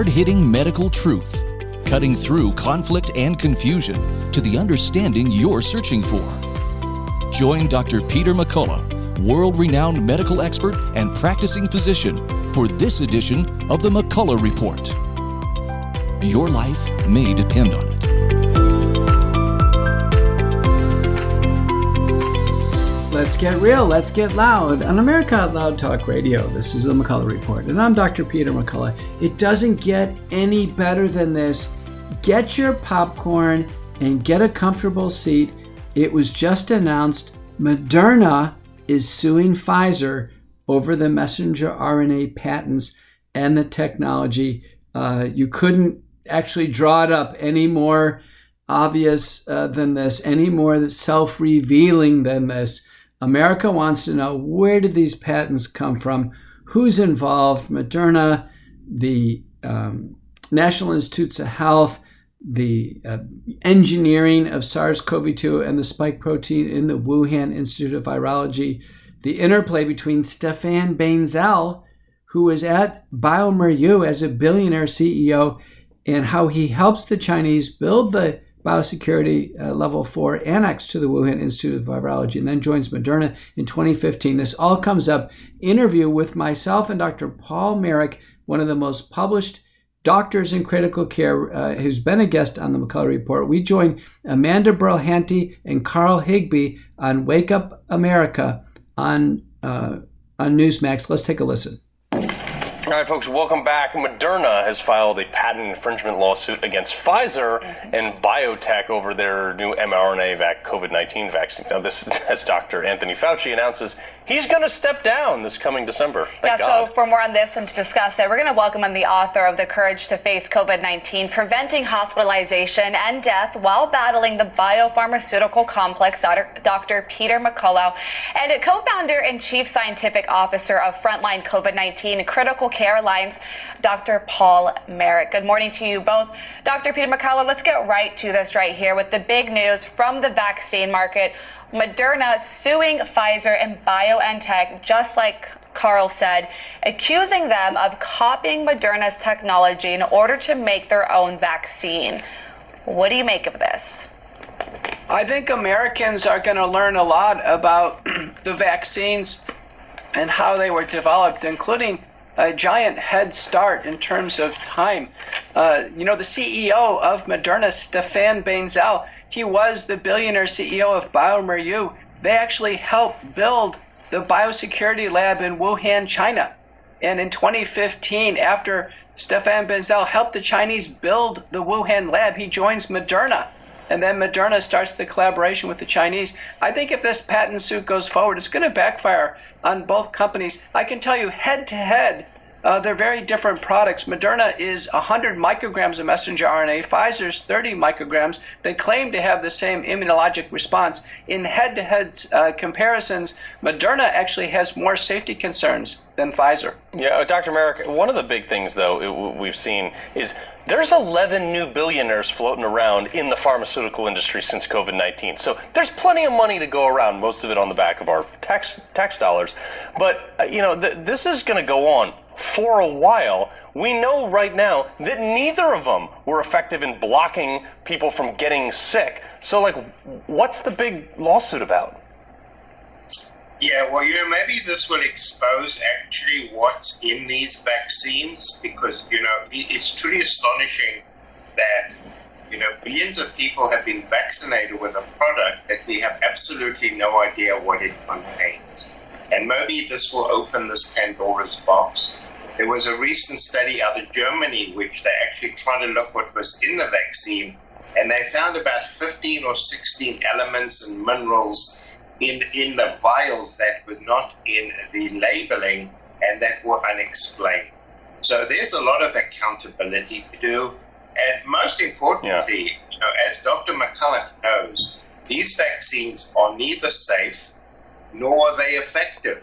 hard hitting medical truth, cutting through conflict and confusion to the understanding you're searching for. Join Dr. Peter McCullough, world renowned medical expert and practicing physician, for this edition of the McCullough Report. Your life may depend on it. Let's get real, let's get loud. On America Out Loud Talk Radio, this is the McCullough Report, and I'm Dr. Peter McCullough. It doesn't get any better than this. Get your popcorn and get a comfortable seat. It was just announced Moderna is suing Pfizer over the messenger RNA patents and the technology. Uh, you couldn't actually draw it up any more obvious uh, than this, any more self revealing than this. America wants to know where did these patents come from? Who's involved? Moderna, the um, National Institutes of Health, the uh, engineering of SARS CoV 2 and the spike protein in the Wuhan Institute of Virology, the interplay between Stéphane Bancel, who is at bioMérieux as a billionaire CEO, and how he helps the Chinese build the biosecurity uh, level 4 annex to the Wuhan Institute of Virology and then joins Moderna in 2015. This all comes up. Interview with myself and Dr. Paul Marik, one of the most published doctors in critical care, uh, who's been a guest on the McCullough Report. We join Amanda Brill-Hanty and Carl Higbie on Wake Up America on, uh, on Newsmax. Let's take a listen. All right, folks, welcome back. Moderna has filed a patent infringement lawsuit against Pfizer mm-hmm. and BioNTech over their new mRNA vac- COVID 19 vaccine. Now, this as Dr. Anthony Fauci announces he's going to step down this coming December. Thank yeah, God. so for more on this and to discuss it, we're going to welcome in the author of The Courage to Face COVID 19 Preventing Hospitalization and Death While Battling the Biopharmaceutical Complex, Dr. Peter McCullough, and co founder and chief scientific officer of Frontline COVID 19 Critical Care Alliance, Dr. Paul Marik. Good morning to you both. Dr. Peter McCullough, let's get right to this right here with the big news from the vaccine market. Moderna suing Pfizer and BioNTech, just like Carl said, accusing them of copying Moderna's technology in order to make their own vaccine. What do you make of this? I think Americans are going to learn a lot about the vaccines and how they were developed, including a giant head start in terms of time. Uh, you know, the CEO of Moderna, Stéphane Bancel, he was the billionaire CEO of bioMérieux. They actually helped build the biosecurity lab in Wuhan, China. And in 2015, after Stéphane Bancel helped the Chinese build the Wuhan lab, he joins Moderna. And then Moderna starts the collaboration with the Chinese. I think if this patent suit goes forward, it's going to backfire on both companies. I can tell you head to head, uh, they're very different products. Moderna is 100 micrograms of messenger RNA, Pfizer's 30 micrograms. They claim to have the same immunologic response. In head to head comparisons, Moderna actually has more safety concerns than Pfizer. Yeah, uh, Dr. Marik, one of the big things, though, we've seen is there's 11 new billionaires floating around in the pharmaceutical industry since COVID 19. So there's plenty of money to go around, most of it on the back of our tax, tax dollars. But, uh, you know, th- this is going to go on for a while, we know right now that neither of them were effective in blocking people from getting sick. So, like, what's the big lawsuit about? Yeah, well, you know, maybe this will expose actually what's in these vaccines because, you know, it's truly astonishing that, you know, billions of people have been vaccinated with a product that we have absolutely no idea what it contains. And maybe this will open this Pandora's box. There was a recent study out of Germany which they actually tried to look what was in the vaccine, and they found about 15 or 16 elements and minerals in, in the vials that were not in the labeling and that were unexplained. So there's a lot of accountability to do. And most importantly, yeah. you know, as Dr. McCullough knows, these vaccines are neither safe nor are they effective.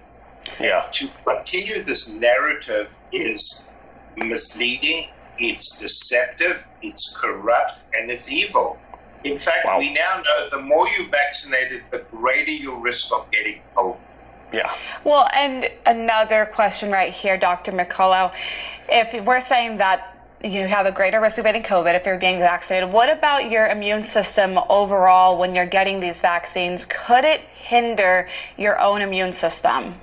Yeah. To continue this narrative is misleading, it's deceptive, it's corrupt, and it's evil. In fact, wow. we now know the more you vaccinated, the greater your risk of getting COVID. Yeah. Well, and another question right here, Dr. McCullough. If we're saying that you have a greater risk of getting COVID if you're being vaccinated. What about your immune system overall when you're getting these vaccines? Could it hinder your own immune system?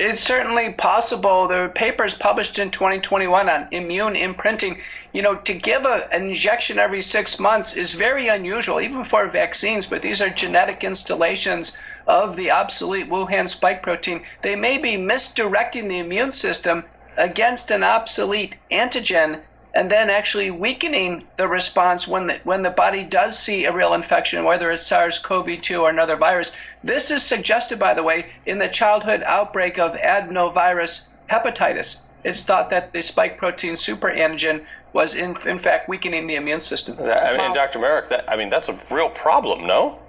It's certainly possible. There were papers published in 2021 on immune imprinting. You know, to give a, an injection every six months is very unusual, even for vaccines, but these are genetic installations of the obsolete Wuhan spike protein. They may be misdirecting the immune system against an obsolete antigen and then actually weakening the response when the, when the body does see a real infection, whether it's SARS-CoV-2 or another virus. This is suggested, by the way, in the childhood outbreak of adenovirus hepatitis. It's thought that the spike protein superantigen was in, in fact weakening the immune system. I mean, Dr. Marik, that, I mean, that's a real problem, no?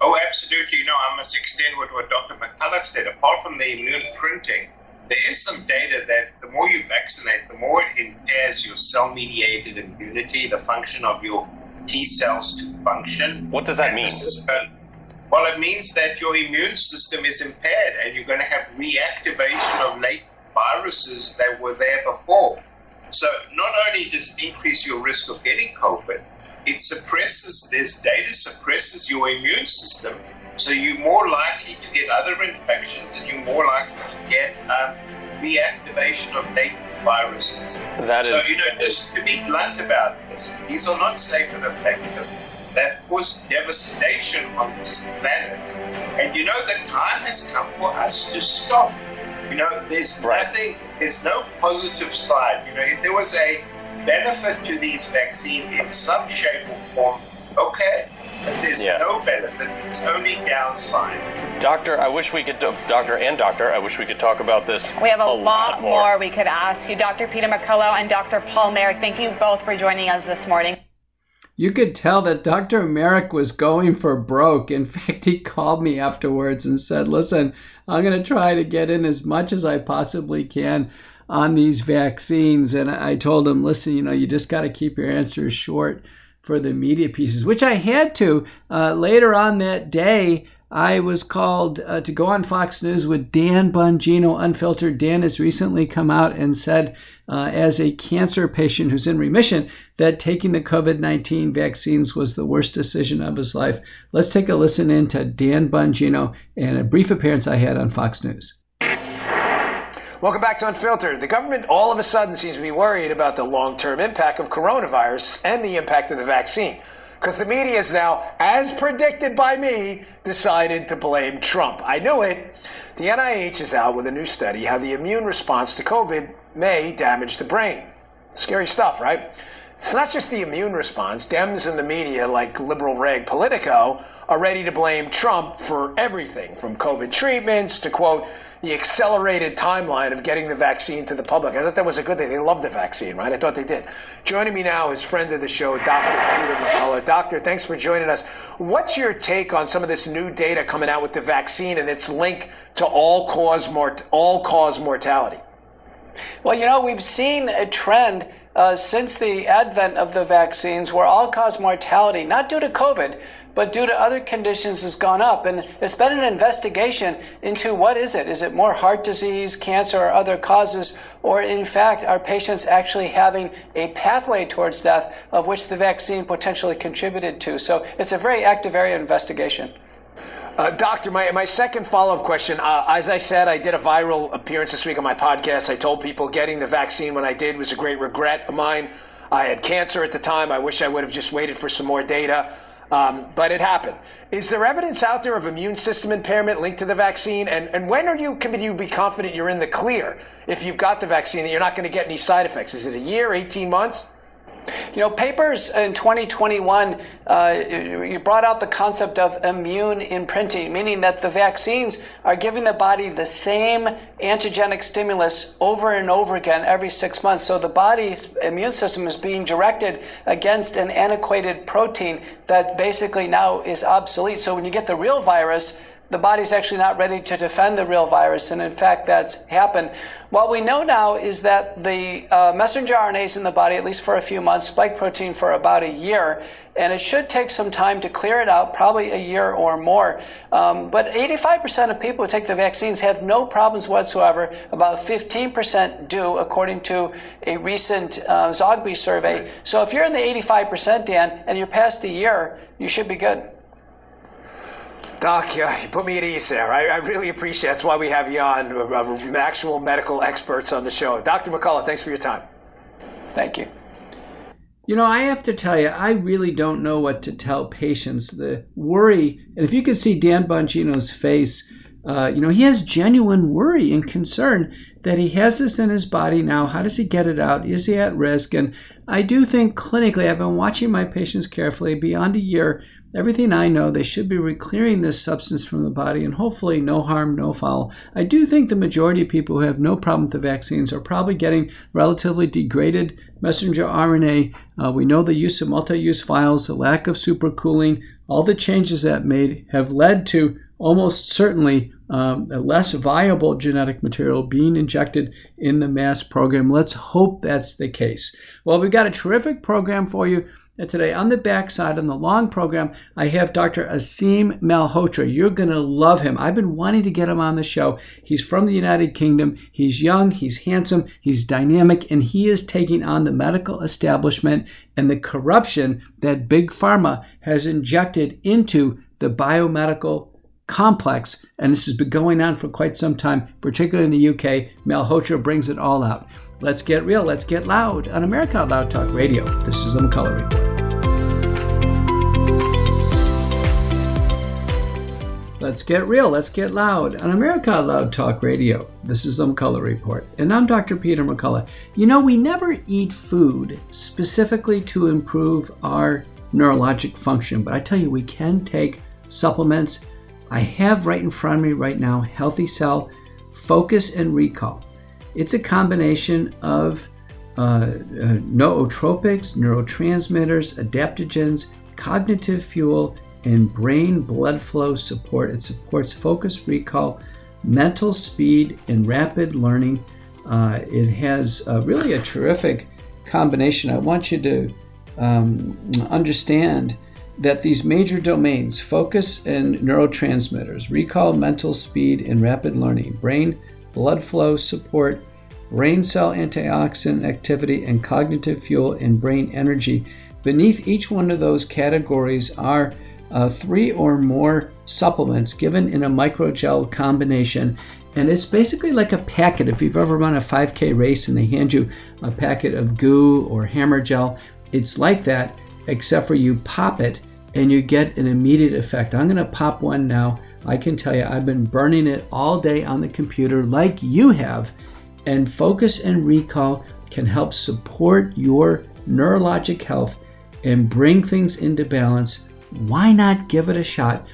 Oh, absolutely. You know, I must extend what, what Dr. McCullough said. Apart from the immune printing, there is some data that the more you vaccinate, the more it impairs your cell mediated immunity, the function of your T cells to function. What does that mean? well, it means that your immune system is impaired and you're going to have reactivation of late viruses that were there before. So, not only does it increase your risk of getting COVID, it suppresses, this data suppresses your immune system so you're more likely to get other infections and you're more likely to get um, reactivation of latent viruses. That so, is... you know, just to be blunt about this, these are not safe and effective. They've caused devastation on this planet. And you know, the time has come for us to stop. You know, there's right. nothing, there's no positive side. You know, if there was a benefit to these vaccines in some shape or form, okay. There's yeah. no benefit. There's only downside. Doctor, I wish we could, doctor and doctor, I wish we could talk about this. We have a, a lot, lot more. more we could ask you. Dr. Peter McCullough and Dr. Paul Marik, thank you both for joining us this morning. You could tell that Dr. Marik was going for broke. In fact, he called me afterwards and said, Listen, I'm going to try to get in as much as I possibly can on these vaccines. And I told him, Listen, you know, you just got to keep your answers short for the media pieces, which I had to. Uh, later on that day, I was called uh, to go on Fox News with Dan Bongino Unfiltered. Dan has recently come out and said, uh, as a cancer patient who's in remission, that taking the COVID 19 vaccines was the worst decision of his life. Let's take a listen in to Dan Bongino and a brief appearance I had on Fox News. Welcome back to Unfiltered. The government all of a sudden seems to be worried about the long term impact of coronavirus and the impact of the vaccine. Because the media is now, as predicted by me, decided to blame Trump. I knew it. The NIH is out with a new study how the immune response to COVID may damage the brain. Scary stuff, right? It's not just the immune response. Dems in the media, like liberal rag Politico, are ready to blame Trump for everything from COVID treatments to, quote, the accelerated timeline of getting the vaccine to the public. I thought that was a good thing. They love the vaccine, right? I thought they did. Joining me now is friend of the show, Dr. Peter McCullough. Doctor, thanks for joining us. What's your take on some of this new data coming out with the vaccine and its link to all cause mort- all cause mortality? Well, you know, we've seen a trend uh, since the advent of the vaccines where all cause mortality, not due to COVID, but due to other conditions has gone up. And it's been an investigation into what is it? Is it more heart disease, cancer, or other causes? Or in fact, are patients actually having a pathway towards death of which the vaccine potentially contributed to? So it's a very active area of investigation. Uh, doctor, my, my second follow up question. Uh, as I said, I did a viral appearance this week on my podcast. I told people getting the vaccine when I did was a great regret of mine. I had cancer at the time. I wish I would have just waited for some more data. Um, but it happened. Is there evidence out there of immune system impairment linked to the vaccine? And, and when are you, can you be confident you're in the clear if you've got the vaccine that you're not going to get any side effects? Is it a year, 18 months? You know, papers in 2021, uh, you brought out the concept of immune imprinting, meaning that the vaccines are giving the body the same antigenic stimulus over and over again every six months. So the body's immune system is being directed against an antiquated protein that basically now is obsolete. So when you get the real virus, the body's actually not ready to defend the real virus, and in fact, that's happened. What we know now is that the uh, messenger RNAs in the body, at least for a few months, spike protein for about a year, and it should take some time to clear it out, probably a year or more. Um, but 85% of people who take the vaccines have no problems whatsoever. About 15% do, according to a recent uh, Zogby survey. So if you're in the 85%, Dan, and you're past a year, you should be good. Doc, yeah, you put me at ease there. I, I really appreciate it. That's why we have you on, uh, uh, actual medical experts on the show. Dr. McCullough, thanks for your time. Thank you. You know, I have to tell you, I really don't know what to tell patients. The worry, and if you could see Dan Bongino's face, uh, you know, he has genuine worry and concern that he has this in his body now. How does he get it out? Is he at risk? And I do think clinically, I've been watching my patients carefully. Beyond a year, everything I know, they should be clearing this substance from the body and hopefully no harm, no foul. I do think the majority of people who have no problem with the vaccines are probably getting relatively degraded messenger RNA. Uh, we know the use of multi use vials, the lack of supercooling, all the changes that made have led to almost certainly um, a less viable genetic material being injected in the mass program. Let's hope that's the case. Well, we've got a terrific program for you today. On the backside, on the long program, I have Dr. Aseem Malhotra. You're going to love him. I've been wanting to get him on the show. He's from the United Kingdom. He's young, he's handsome, he's dynamic, and he is taking on the medical establishment and the corruption that Big Pharma has injected into the biomedical complex, and this has been going on for quite some time, particularly in the UK. Malhotra brings it all out. Let's get real, let's get loud on America Out Loud Talk Radio. This is the McCullough Report. Let's get real, let's get loud on America Loud Talk Radio. This is the McCullough Report, and I'm Dr. Peter McCullough. You know, we never eat food specifically to improve our neurologic function, but I tell you, we can take supplements. I have right in front of me right now Healthy Cell, Focus, and Recall. It's a combination of uh, uh, nootropics, neurotransmitters, adaptogens, cognitive fuel, and brain blood flow support. It supports focus, recall, mental speed, and rapid learning. Uh, it has uh, really a terrific combination. I want you to um, understand that these major domains focus and neurotransmitters, recall, mental speed, and rapid learning, brain blood flow support, brain cell antioxidant activity, and cognitive fuel and brain energy. Beneath each one of those categories are uh, three or more supplements given in a microgel combination. And it's basically like a packet. If you've ever run a 5K race and they hand you a packet of goo or hammer gel, it's like that, except for you pop it and you get an immediate effect. I'm going to pop one now. I can tell you, I've been burning it all day on the computer like you have. And focus and recall can help support your neurologic health and bring things into balance. Why not give it a shot?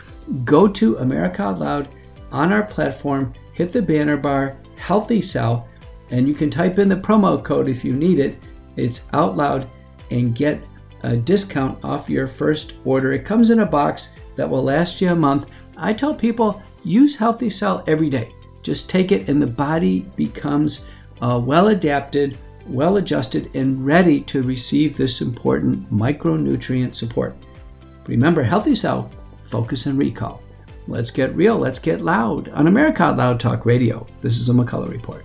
Go to America Out Loud on our platform, hit the banner bar, Healthy Cell, and you can type in the promo code if you need it. It's out loud and get a discount off your first order. It comes in a box that will last you a month. I tell people use Healthy Cell every day. Just take it, and the body becomes uh, well adapted, well adjusted, and ready to receive this important micronutrient support. Remember, Healthy Cell, focus and recall. Let's get real, let's get loud on America Loud Talk Radio. This is a McCullough Report.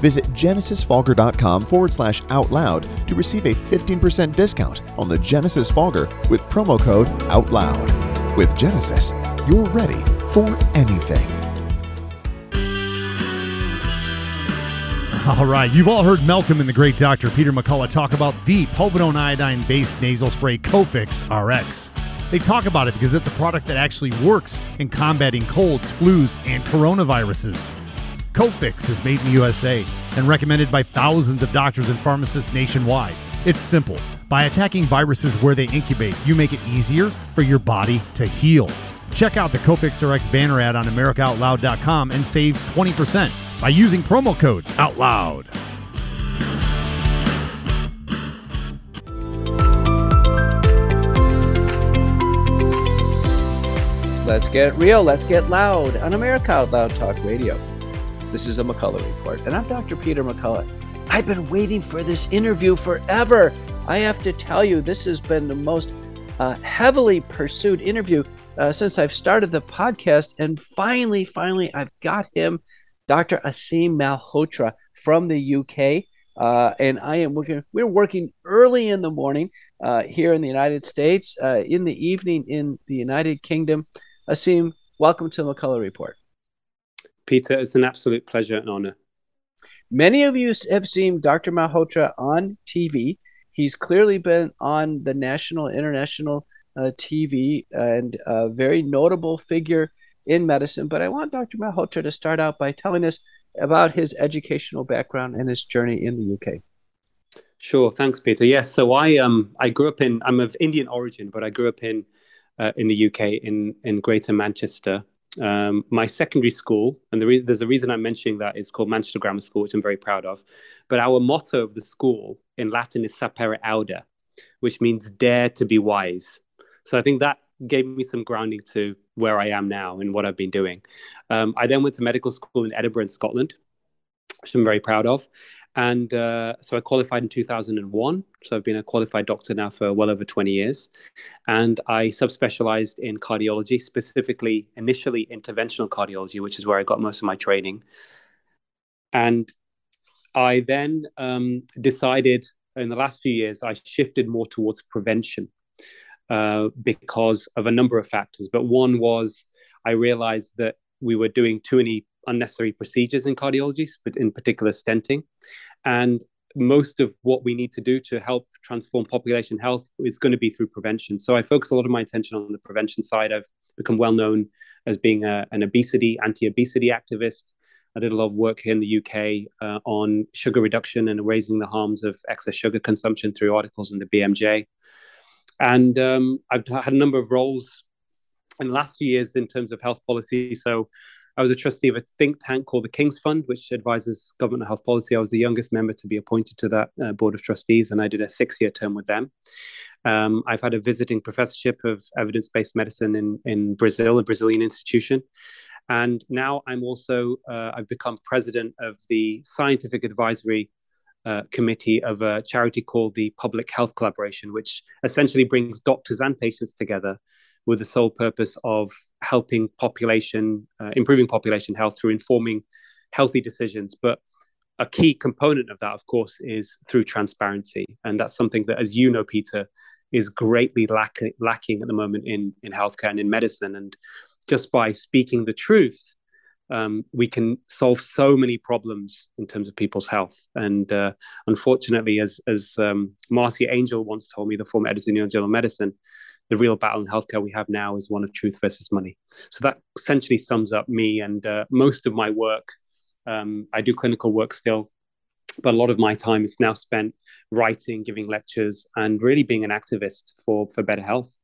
Visit genesisfogger.com forward slash out loud to receive a 15% discount on the Genesis Fogger with promo code OUTLOUD. With Genesis, you're ready for anything. All right, you've all heard Malcolm and the great Dr. Peter McCullough talk about the povidone iodine based nasal spray Cofix RX. They talk about it because it's a product that actually works in combating colds, flus, and coronaviruses. Cofix is made in the USA and recommended by thousands of doctors and pharmacists nationwide. It's simple. By attacking viruses where they incubate, you make it easier for your body to heal. Check out the Cofix RX banner ad on AmericaOutloud.com and save 20% by using promo code OUTLOUD. Let's get real, let's get loud on America Out Loud Talk Radio. This is the McCullough Report, and I'm Dr. Peter McCullough. I've been waiting for this interview forever. I have to tell you, this has been the most uh, heavily pursued interview uh, since I've started the podcast, and finally, finally, I've got him Dr. Aseem Malhotra from the UK. Uh, and I am working, we're working early in the morning uh, here in the United States, uh, in the evening in the United Kingdom. Aseem, welcome to the McCullough Report. Peter, it's an absolute pleasure and honor. Many of you have seen Dr. Malhotra on TV. He's clearly been on the national, international uh, TV and a very notable figure in medicine. But I want Dr. Malhotra to start out by telling us about his educational background and his journey in the UK. Sure, thanks, Peter. Yes, so I um I grew up in I'm of Indian origin, but I grew up in uh, in the UK in in Greater Manchester. Um, my secondary school, and the re- there's a reason I'm mentioning that is called Manchester Grammar School, which I'm very proud of. But our motto of the school in Latin is Sapere Aude, which means dare to be wise. So I think that gave me some grounding to where I am now and what I've been doing. Um, I then went to medical school in Edinburgh, in Scotland, which I'm very proud of. And uh, so I qualified in 2001. So I've been a qualified doctor now for well over 20 years. And I subspecialized in cardiology, specifically initially interventional cardiology, which is where I got most of my training. And I then um, decided in the last few years, I shifted more towards prevention. Uh, because of a number of factors. But one was I realized that we were doing too many unnecessary procedures in cardiology, but in particular stenting. And most of what we need to do to help transform population health is going to be through prevention. So I focus a lot of my attention on the prevention side. I've become well known as being a, an obesity, anti obesity activist. I did a lot of work here in the UK uh, on sugar reduction and raising the harms of excess sugar consumption through articles in the BMJ. And um, I've had a number of roles in the last few years in terms of health policy. So I was a trustee of a think tank called the King's Fund, which advises government health policy. I was the youngest member to be appointed to that uh, board of trustees, and I did a six year term with them. Um, I've had a visiting professorship of evidence based medicine in, in Brazil, a Brazilian institution. And now I'm also, uh, I've become president of the scientific advisory uh, committee of a charity called the Public Health Collaboration, which essentially brings doctors and patients together with the sole purpose of helping population, uh, improving population health through informing healthy decisions. But a key component of that, of course, is through transparency. And that's something that, as you know, Peter, is greatly lack- lacking at the moment in, in healthcare and in medicine. And just by speaking the truth, um, we can solve so many problems in terms of people's health. And uh, unfortunately, as as um, Angell once told me, the former editor of New Journal of Medicine, the real battle in healthcare we have now is one of truth versus money. So that essentially sums up me and uh, most of my work. Um, I do clinical work still, but a lot of my time is now spent writing, giving lectures, and really being an activist for for better health.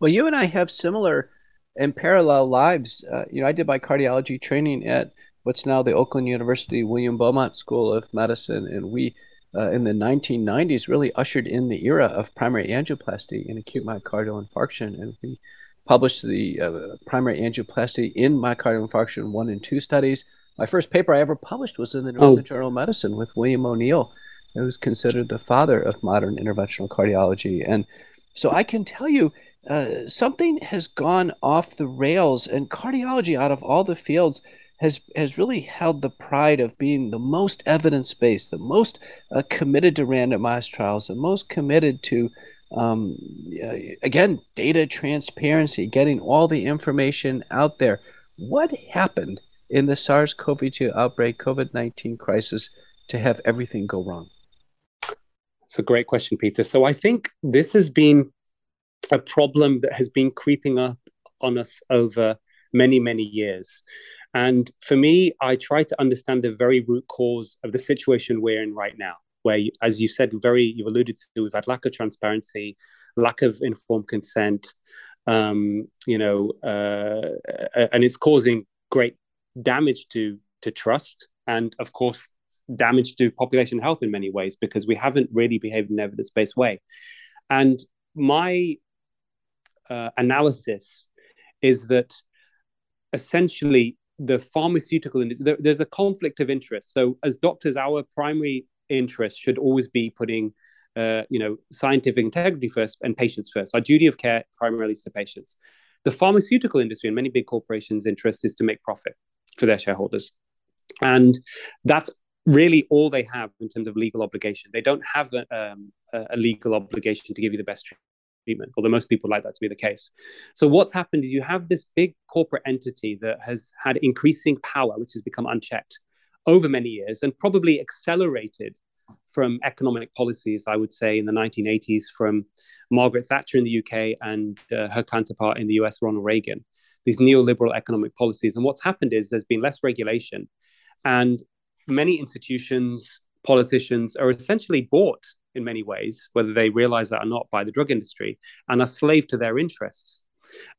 Well, you and I have similar and parallel lives. Uh, you know, I did my cardiology training at what's now the Oakland University William Beaumont School of Medicine, and we uh, in the 1990s really ushered in the era of primary angioplasty in acute myocardial infarction, and we published the uh, primary angioplasty in myocardial infarction one and two studies. My first paper I ever published was in the New England oh. Journal of Medicine with William O'Neill, who's considered the father of modern interventional cardiology. And so I can tell you, uh, something has gone off the rails, and cardiology, out of all the fields, has has really held the pride of being the most evidence based, the most uh, committed to randomized trials, the most committed to um, uh, again data transparency, getting all the information out there. What happened in the SARS-CoV-2 outbreak, COVID-19 crisis, to have everything go wrong? It's a great question, Peter. So I think this has been a problem that has been creeping up on us over many, many years. And for me, I try to understand the very root cause of the situation we're in right now, where, as you said, very you alluded to, we've had lack of transparency, lack of informed consent, um, you know, uh, and it's causing great damage to to trust, and of course, damage to population health in many ways because we haven't really behaved in an evidence-based way. And my uh, analysis is that essentially the pharmaceutical industry, there, there's a conflict of interest. So as doctors, our primary interest should always be putting, uh, you know, scientific integrity first and patients first. Our duty of care primarily is to patients. The pharmaceutical industry and many big corporations' interest is to make profit for their shareholders, and that's really all they have in terms of legal obligation. They don't have a, um, a legal obligation to give you the best treatment, although most people like that to be the case. So what's happened is you have this big corporate entity that has had increasing power, which has become unchecked over many years and probably accelerated from economic policies, I would say, in the 1980s from Margaret Thatcher in the UK and uh, her counterpart in the US, Ronald Reagan, these neoliberal economic policies. And what's happened is there's been less regulation, and many institutions, politicians are essentially bought in many ways, whether they realize that or not, by the drug industry and are slave to their interests.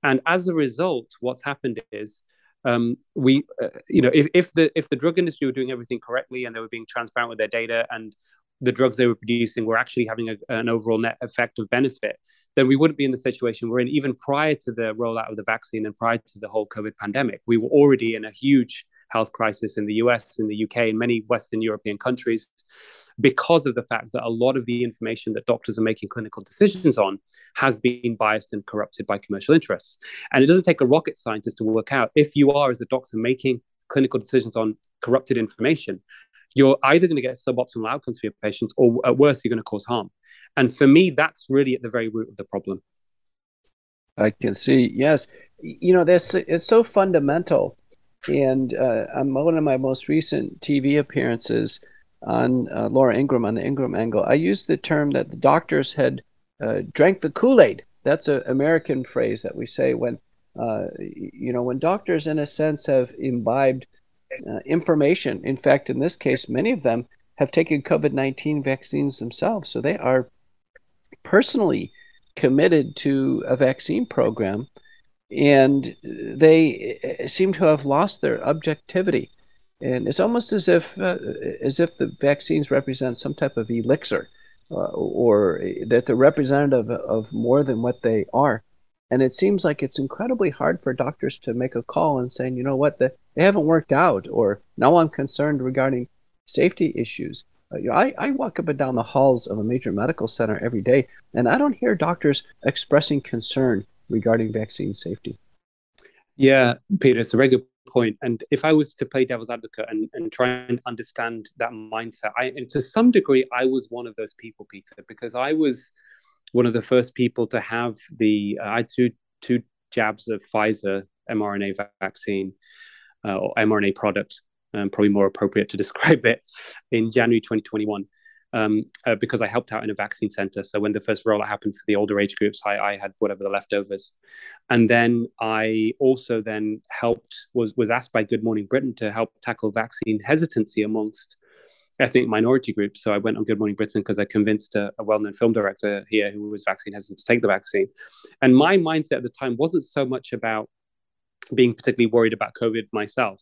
And as a result, what's happened is um, we, uh, you know, if, if the if the drug industry were doing everything correctly and they were being transparent with their data and the drugs they were producing were actually having a, an overall net effect of benefit, then we wouldn't be in the situation we're in. Even prior to the rollout of the vaccine and prior to the whole COVID pandemic, we were already in a huge health crisis in the US, in the UK, in many Western European countries, because of the fact that a lot of the information that doctors are making clinical decisions on has been biased and corrupted by commercial interests. And it doesn't take a rocket scientist to work out if you are, as a doctor, making clinical decisions on corrupted information, you're either going to get suboptimal outcomes for your patients or at worst, you're going to cause harm. And for me, that's really at the very root of the problem. I can see, yes. You know, this it's so fundamental and uh, on one of my most recent TV appearances on uh, Laura Ingraham on the Ingraham Angle, I used the term that the doctors had uh, drank the Kool Aid. That's an American phrase that we say when, uh, you know, when doctors, in a sense, have imbibed uh, information. In fact, in this case, many of them have taken COVID 19 vaccines themselves. So they are personally committed to a vaccine program and they eh, seem to have lost their objectivity. And it's almost as if uh, as if the vaccines represent some type of elixir, uh, or that they're representative of more than what they are. And it seems like it's incredibly hard for doctors to make a call and saying, you know what, the, they haven't worked out, or now I'm concerned regarding safety issues. Uh, I, I walk up and down the halls of a major medical center every day, and I don't hear doctors expressing concern regarding vaccine safety. Yeah, Peter, it's a very good point. And if I was to play devil's advocate and, and try and understand that mindset, I, and to some degree, I was one of those people, Peter, because I was one of the first people to have the, uh, I had two, two jabs of Pfizer mRNA vaccine uh, or mRNA product, um, probably more appropriate to describe it, in January 2021 um, uh, because I helped out in a vaccine center. So when the first rollout happened for the older age groups, I, I, had whatever the leftovers, and then I also then helped was was asked by Good Morning Britain to help tackle vaccine hesitancy amongst ethnic minority groups. So I went on Good Morning Britain because I convinced a, a well-known film director here who was vaccine hesitant to take the vaccine. And my mindset at the time wasn't so much about being particularly worried about COVID myself.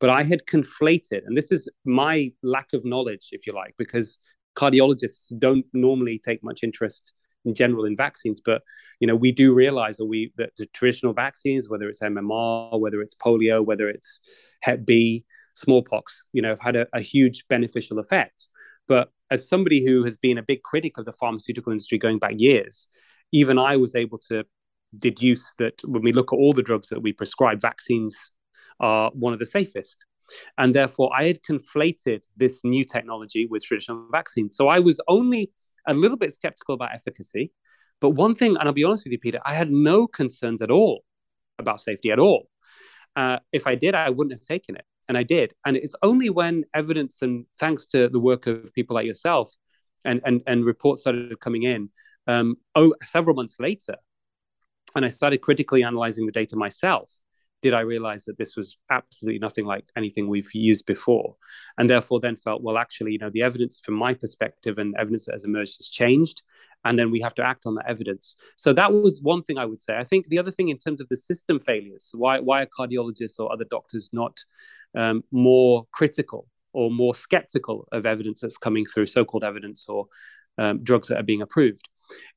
But I had conflated, and this is my lack of knowledge, if you like, because cardiologists don't normally take much interest in general in vaccines but you know we do realize that we that the traditional vaccines whether it's mmr whether it's polio whether it's hep b smallpox you know have had a, a huge beneficial effect. But as somebody who has been a big critic of the pharmaceutical industry going back years even i was able to deduce that when we look at all the drugs that we prescribe vaccines are one of the safest and therefore i had conflated this new technology with traditional vaccines so i was only a little bit skeptical about efficacy. But one thing, and I'll be honest with you, Peter, I had no concerns at all about safety at all. Uh, if I did, I wouldn't have taken it. And I did. And it's only when evidence and thanks to the work of people like yourself and, and, and reports started coming in um, oh, several months later, and I started critically analyzing the data myself, did I realize that this was absolutely nothing like anything we've used before? And therefore then felt, well, actually, you know, the evidence from my perspective and evidence that has emerged has changed. And then we have to act on that evidence. So that was one thing I would say. I think the other thing in terms of the system failures, why, why are cardiologists or other doctors not um, more critical or more skeptical of evidence that's coming through, so-called evidence or um, drugs that are being approved,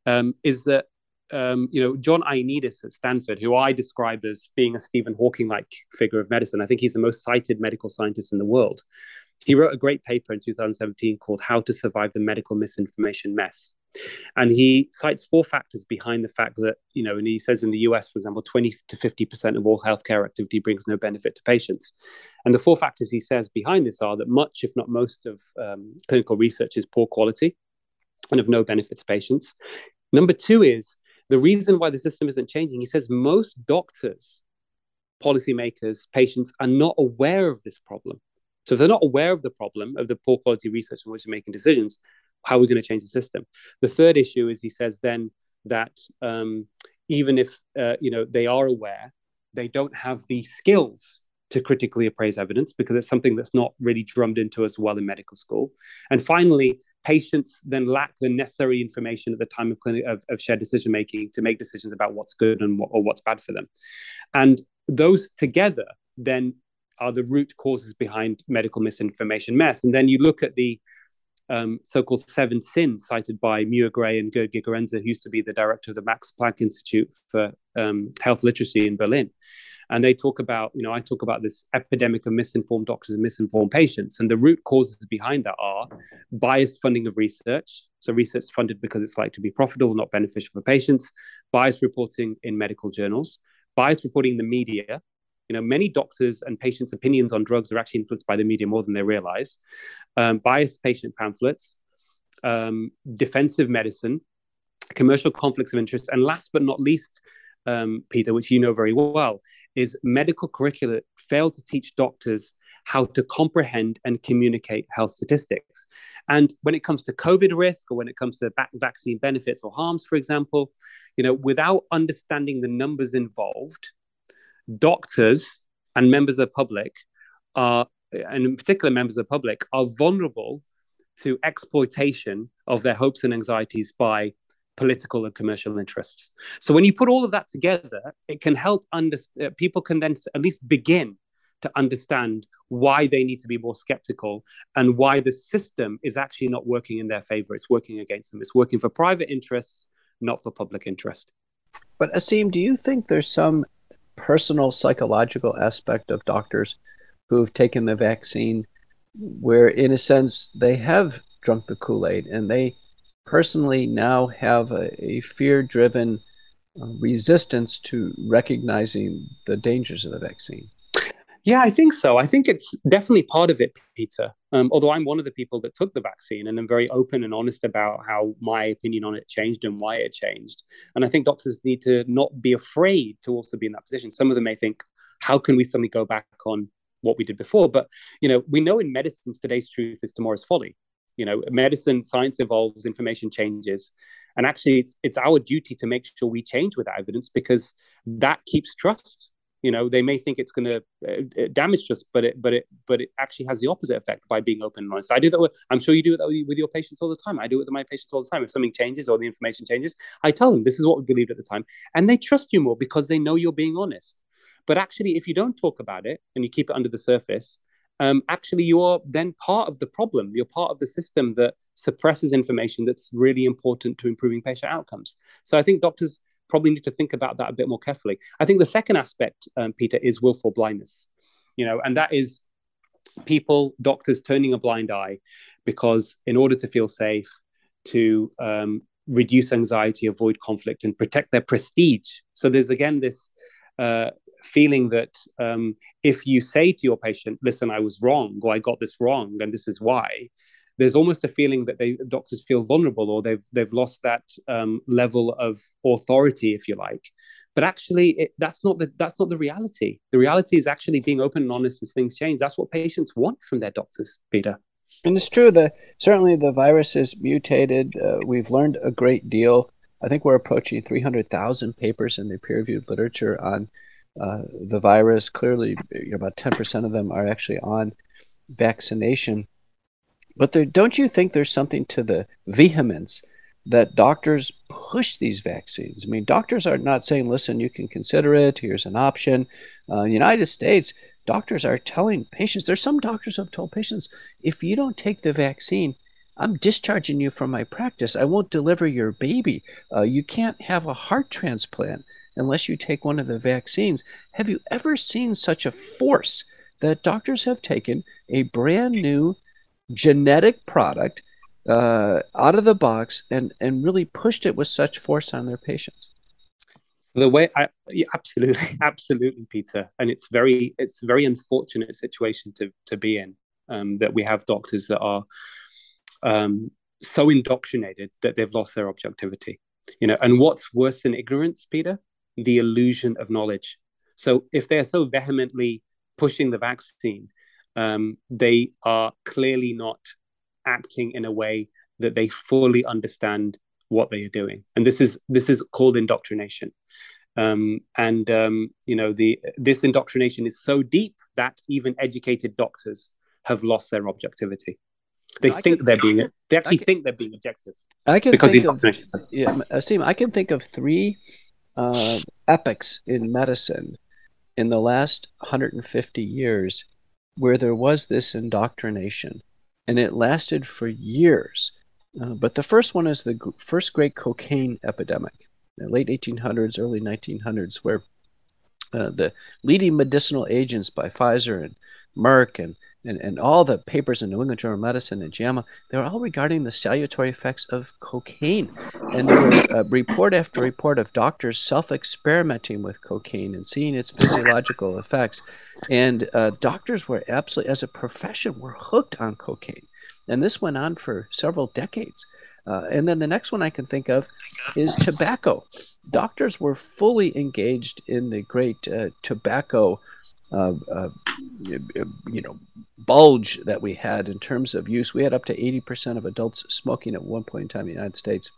um, is that um, you know, John Ioannidis at Stanford, who I describe as being a Stephen Hawking-like figure of medicine. I think he's the most cited medical scientist in the world. He wrote a great paper in 2017 called "How to Survive the Medical Misinformation Mess," and he cites four factors behind the fact that you know, and he says in the U.S., for example, 20 to 50 percent of all healthcare activity brings no benefit to patients, and the four factors he says behind this are that much, if not most, of um, clinical research is poor quality and of no benefit to patients. Number two is the reason why the system isn't changing, he says most doctors, policymakers, patients are not aware of this problem. So if they're not aware of the problem of the poor quality research in which they're making decisions, how are we going to change the system? The third issue is he says then that um, even if uh, you know they are aware, they don't have the skills to critically appraise evidence because it's something that's not really drummed into us well in medical school. And finally, patients then lack the necessary information at the time of, clinic, of, of shared decision making to make decisions about what's good and what, or what's bad for them. And those together then are the root causes behind medical misinformation mess. And then you look at the um, so-called seven sins cited by Muir Gray and Gerd Gigerenzer, who used to be the director of the Max Planck Institute for um, Health Literacy in Berlin and they talk about you know i talk about this epidemic of misinformed doctors and misinformed patients. And the root causes behind that are biased funding of research. So research funded because it's likely to be profitable not beneficial for patients. Biased reporting in medical journals. Biased reporting in the media. You know many doctors and patients opinions on drugs are actually influenced by the media more than they realize. Um, biased patient pamphlets. Um, defensive medicine. Commercial conflicts of interest. And last but not least um, Peter, which you know very well, is medical curricula fail to teach doctors how to comprehend and communicate health statistics. And when it comes to COVID risk or when it comes to vaccine benefits or harms, for example, you know, without understanding the numbers involved, doctors and members of the public are, and in particular members of the public, are vulnerable to exploitation of their hopes and anxieties by political and commercial interests. So when you put all of that together, it can help under, uh, people can then at least begin to understand why they need to be more skeptical and why the system is actually not working in their favor. It's working against them. It's working for private interests, not for public interest. But Aseem, do you think there's some personal psychological aspect of doctors who've taken the vaccine where, in a sense, they have drunk the Kool Aid and they personally now have a, a fear driven uh, resistance to recognizing the dangers of the vaccine? Yeah, I think so. I think it's definitely part of it, Peter. Um, although I'm one of the people that took the vaccine and I'm very open and honest about how my opinion on it changed and why it changed. And I think doctors need to not be afraid to also be in that position. Some of them may think, how can we suddenly go back on what we did before? But, you know, we know in medicine today's truth is tomorrow's folly you know medicine science evolves information changes. And actually it's it's our duty to make sure we change with that evidence because that keeps trust. You know they may think it's going to uh, damage trust but it but it but it actually has the opposite effect by being open and honest. I do that with, i'm sure you do it with your patients all the time. I do it with my patients all the time. If something changes or the information changes i tell them this is what we believed at the time. And they trust you more because they know you're being honest. But actually, if you don't talk about it and you keep it under the surface, um, actually you're then part of the problem. You're part of the system that suppresses information that's really important to improving patient outcomes. So I think doctors probably need to think about that a bit more carefully. I think the second aspect, um, Peter, is willful blindness. You know, and that is people, doctors turning a blind eye because in order to feel safe, to um, reduce anxiety, avoid conflict, and protect their prestige. So there's again this uh, feeling that um, if you say to your patient, "Listen, I was wrong, or I got this wrong, and this is why," there's almost a feeling that they doctors feel vulnerable, or they've they've lost that um, level of authority, if you like. But actually, it, that's not the that's not the reality. The reality is actually being open and honest as things change. That's what patients want from their doctors, Peter. And it's true that certainly the virus is mutated. Uh, we've learned a great deal. I think we're approaching 300,000 papers in the peer-reviewed literature on uh, the virus. Clearly, you know, about 10% of them are actually on vaccination. But there, don't you think there's something to the vehemence that doctors push these vaccines? I mean, doctors are not saying, listen, you can consider it, here's an option. Uh, in the United States, doctors are telling patients, there's some doctors who have told patients, if you don't take the vaccine, I'm discharging you from my practice. I won't deliver your baby. Uh, you can't have a heart transplant unless you take one of the vaccines. Have you ever seen such a force that doctors have taken a brand new genetic product uh, out of the box and, and really pushed it with such force on their patients? the way I yeah, absolutely absolutely Peter and it's very it's a very unfortunate situation to to be in um, that we have doctors that are um, so indoctrinated that they've lost their objectivity you know and what's worse than ignorance Peter the illusion of knowledge. So if they're so vehemently pushing the vaccine, um, they are clearly not acting in a way that they fully understand what they are doing, and this is this is called indoctrination. Um, and um, you know the this indoctrination is so deep that even educated doctors have lost their objectivity. They think can, they're being they actually can, think they're being objective. I can because think of yeah, Aseem, I can think of three uh, epochs in medicine in the last 150 years where there was this indoctrination, and it lasted for years. Uh, but the first one is the g- first great cocaine epidemic, the late 1800s, early 1900s, where uh, the leading medicinal agents by Pfizer and Merck and and, and all the papers in New England Journal of Medicine and JAMA, they were all regarding the salutary effects of cocaine. And there were uh, report after report of doctors self experimenting with cocaine and seeing its physiological effects. And uh, doctors were absolutely, as a profession, were hooked on cocaine. And this went on for several decades. Uh, and then the next one I can think of is tobacco. Doctors were fully engaged in the great uh, tobacco uh, you know bulge that we had in terms of use. We had up to 80% of adults smoking at one point in time in the United States.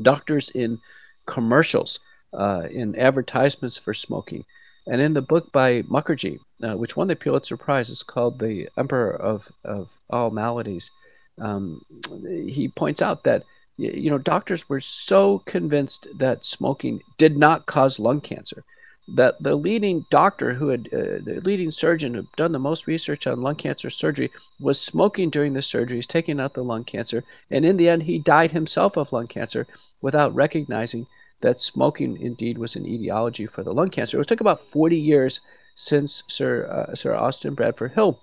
Doctors in commercials, uh, in advertisements for smoking. And in the book by Mukherjee, uh, which won the Pulitzer Prize, it's called The Emperor of, of All Maladies. Um, he points out that you know doctors were so convinced that smoking did not cause lung cancer that the leading doctor who had uh, the leading surgeon who had done the most research on lung cancer surgery was smoking during the surgeries taking out the lung cancer. And in the end he died himself of lung cancer without recognizing that smoking indeed was an etiology for the lung cancer. It took about 40 years since sir uh, sir austin bradford hill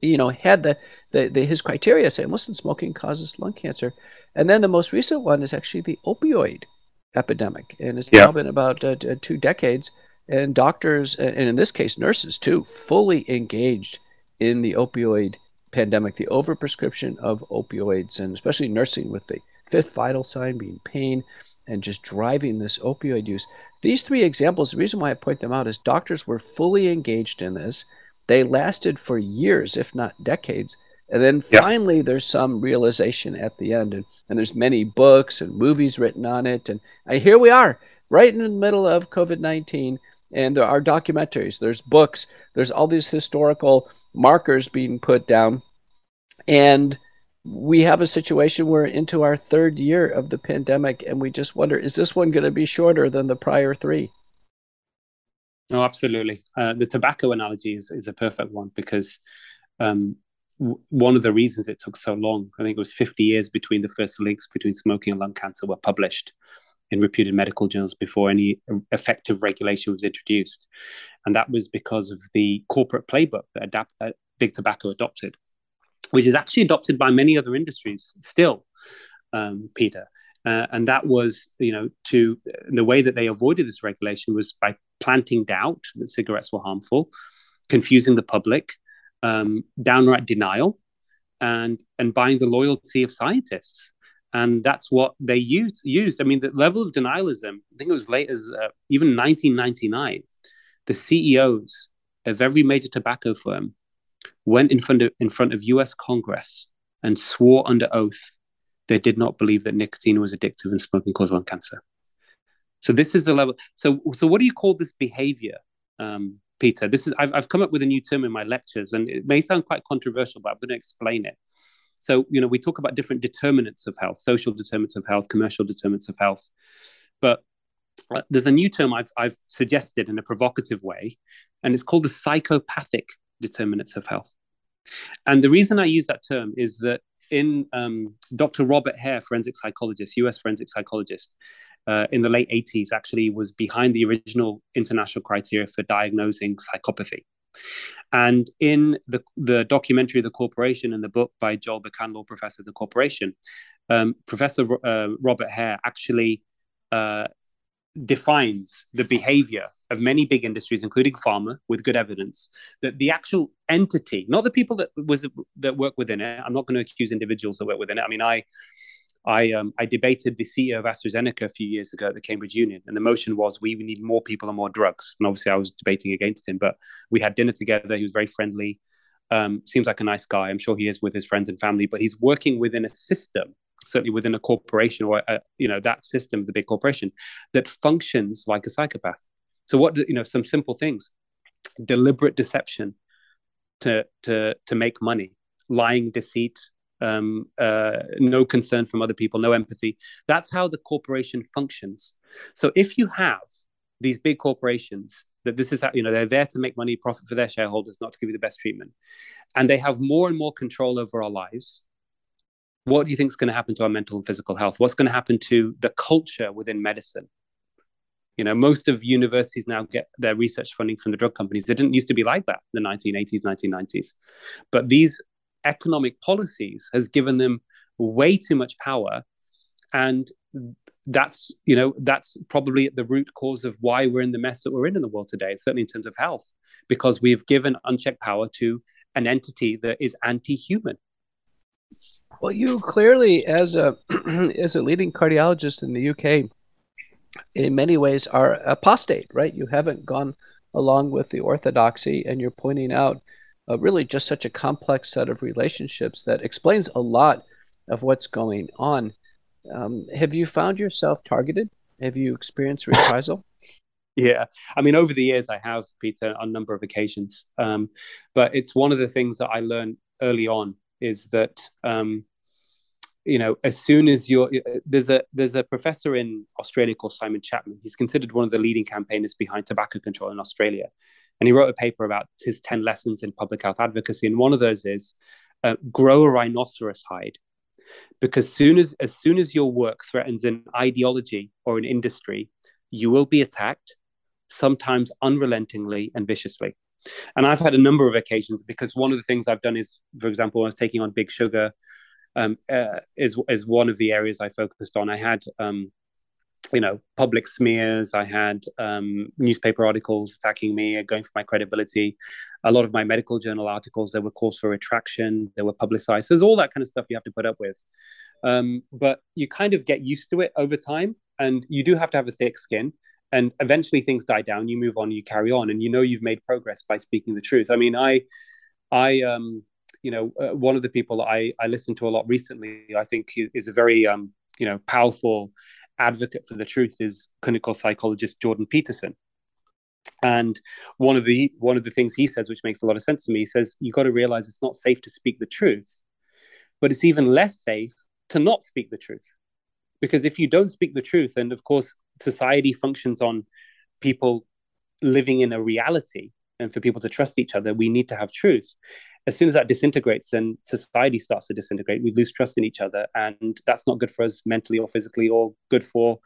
you know had the, the, the his criteria saying listen smoking causes lung cancer. And then the most recent one is actually the opioid epidemic, and it's yeah. now been about uh, two decades. And doctors, and in this case, nurses too, fully engaged in the opioid pandemic, the overprescription of opioids, and especially nursing with the fifth vital sign being pain and just driving this opioid use. These three examples, the reason why I point them out is doctors were fully engaged in this. They lasted for years, if not decades, and then finally, yeah. there's some realization at the end, and, and there's many books and movies written on it. And, and here we are, right in the middle of COVID 19, and there are documentaries, there's books, there's all these historical markers being put down. And we have a situation where into our third year of the pandemic, and we just wonder is this one going to be shorter than the prior three? No, absolutely. Uh, the tobacco analogy is, is a perfect one because um, w- one of the reasons it took so long, I think it was 50 years between the first links between smoking and lung cancer were published in reputed medical journals before any effective regulation was introduced. And that was because of the corporate playbook that adapt, uh, Big Tobacco adopted, which is actually adopted by many other industries still, um, Peter. Uh, and that was, you know, to the way that they avoided this regulation was by planting doubt that cigarettes were harmful, confusing the public, um, downright denial, and and buying the loyalty of scientists. And that's what they used. Used. I mean, the level of denialism. I think it was late as uh, even 1999. The CEOs of every major tobacco firm went in front of in front of U.S. Congress and swore under oath they did not believe that nicotine was addictive and smoking caused lung cancer. So this is the level. So so what do you call this behavior, um, Peter? This is I've, I've come up with a new term in my lectures, and it may sound quite controversial, but I'm going to explain it. So you know we talk about different determinants of health, social determinants of health, commercial determinants of health, but uh, there's a new term I've, I've suggested in a provocative way, and it's called the psychopathic determinants of health. And the reason I use that term is that in um, Dr. Robert Hare, forensic psychologist, US forensic psychologist, uh, in the late 80s, actually was behind the original international criteria for diagnosing psychopathy. And in the, the documentary The Corporation and the book by Joel Bakan, law professor, The Corporation, um, Professor uh, Robert Hare actually uh, defines the behavior of many big industries, including pharma, with good evidence that the actual entity, not the people that was that work within it. I'm not going to accuse individuals that work within it. I mean, I. I, um, I debated the CEO of AstraZeneca a few years ago at the Cambridge Union, and the motion was we need more people and more drugs. And obviously, I was debating against him, but we had dinner together. He was very friendly. Um, seems like a nice guy. I'm sure he is with his friends and family, but he's working within a system certainly within a corporation or a, you know that system, the big corporation, that functions like a psychopath. So what you know, some simple things: deliberate deception to to to make money, lying, deceit, um, uh, no concern from other people, no empathy. That's how the corporation functions. So if you have these big corporations that this is how you know they're there to make money, profit for their shareholders, not to give you the best treatment, and they have more and more control over our lives what do you think is going to happen to our mental and physical health? What's going to happen to the culture within medicine? You know, most of universities now get their research funding from the drug companies. It didn't used to be like that in the 1980s, 1990s. But these economic policies has given them way too much power. And that's, you know, that's probably at the root cause of why we're in the mess that we're in in the world today, certainly in terms of health, because we've given unchecked power to an entity that is anti-human well, you clearly, as a as a leading cardiologist in the UK, in many ways are apostate, right? You haven't gone along with the orthodoxy, and you're pointing out uh, really just such a complex set of relationships that explains a lot of what's going on. Um, have you found yourself targeted? Have you experienced reprisal? Yeah, I mean, over the years, I have, Peter, on a number of occasions. Um, but it's one of the things that I learned early on is that um, you know as soon as you're there's a there's a professor in Australia called Simon Chapman. He's considered one of the leading campaigners behind tobacco control in Australia, and he wrote a paper about his ten lessons in public health advocacy. And one of those is uh, grow a rhinoceros hide, because soon as as soon as your work threatens an ideology or an industry, you will be attacked, sometimes unrelentingly and viciously. And I've had a number of occasions because one of the things I've done is, for example, I was taking on Big Sugar, um, uh, is is one of the areas I focused on. I had, um, you know, public smears. I had um, newspaper articles attacking me, going for my credibility. A lot of my medical journal articles there were calls for retraction. They were publicized. So there's all that kind of stuff you have to put up with. Um, but you kind of get used to it over time, and you do have to have a thick skin and eventually things die down you move on you carry on and you know you've made progress by speaking the truth. I mean i i um you know uh, one of the people that i i listened to a lot recently i think is a very um you know powerful advocate for the truth is clinical psychologist jordan peterson. And one of the one of the things he says which makes a lot of sense to me he says you've got to realize it's not safe to speak the truth but it's even less safe to not speak the truth. Because if you don't speak the truth and of course society functions on people living in a reality and for people to trust each other, we need to have truth. As soon as that disintegrates, then society starts to disintegrate. We lose trust in each other, and that's not good for us mentally or physically, or good for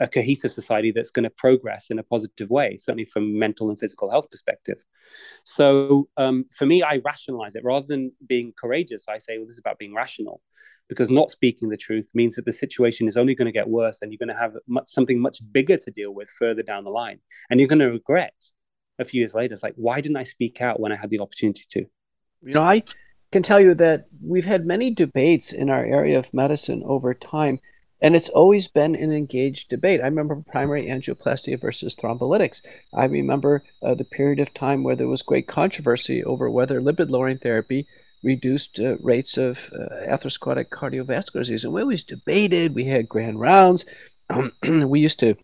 a cohesive society that's going to progress in a positive way, certainly from mental and physical health perspective. So um, for me, I rationalize it rather than being courageous. I say, well, this is about being rational, because not speaking the truth means that the situation is only going to get worse, and you're going to have much, something much bigger to deal with further down the line, and you're going to regret a few years later. It's like, why didn't I speak out when I had the opportunity to? You know, I can tell you that we've had many debates in our area of medicine over time, and it's always been an engaged debate. I remember primary angioplasty versus thrombolytics. I remember uh, the period of time where there was great controversy over whether lipid lowering therapy reduced uh, rates of uh, atherosclerotic cardiovascular disease. And we always debated, we had grand rounds. we used to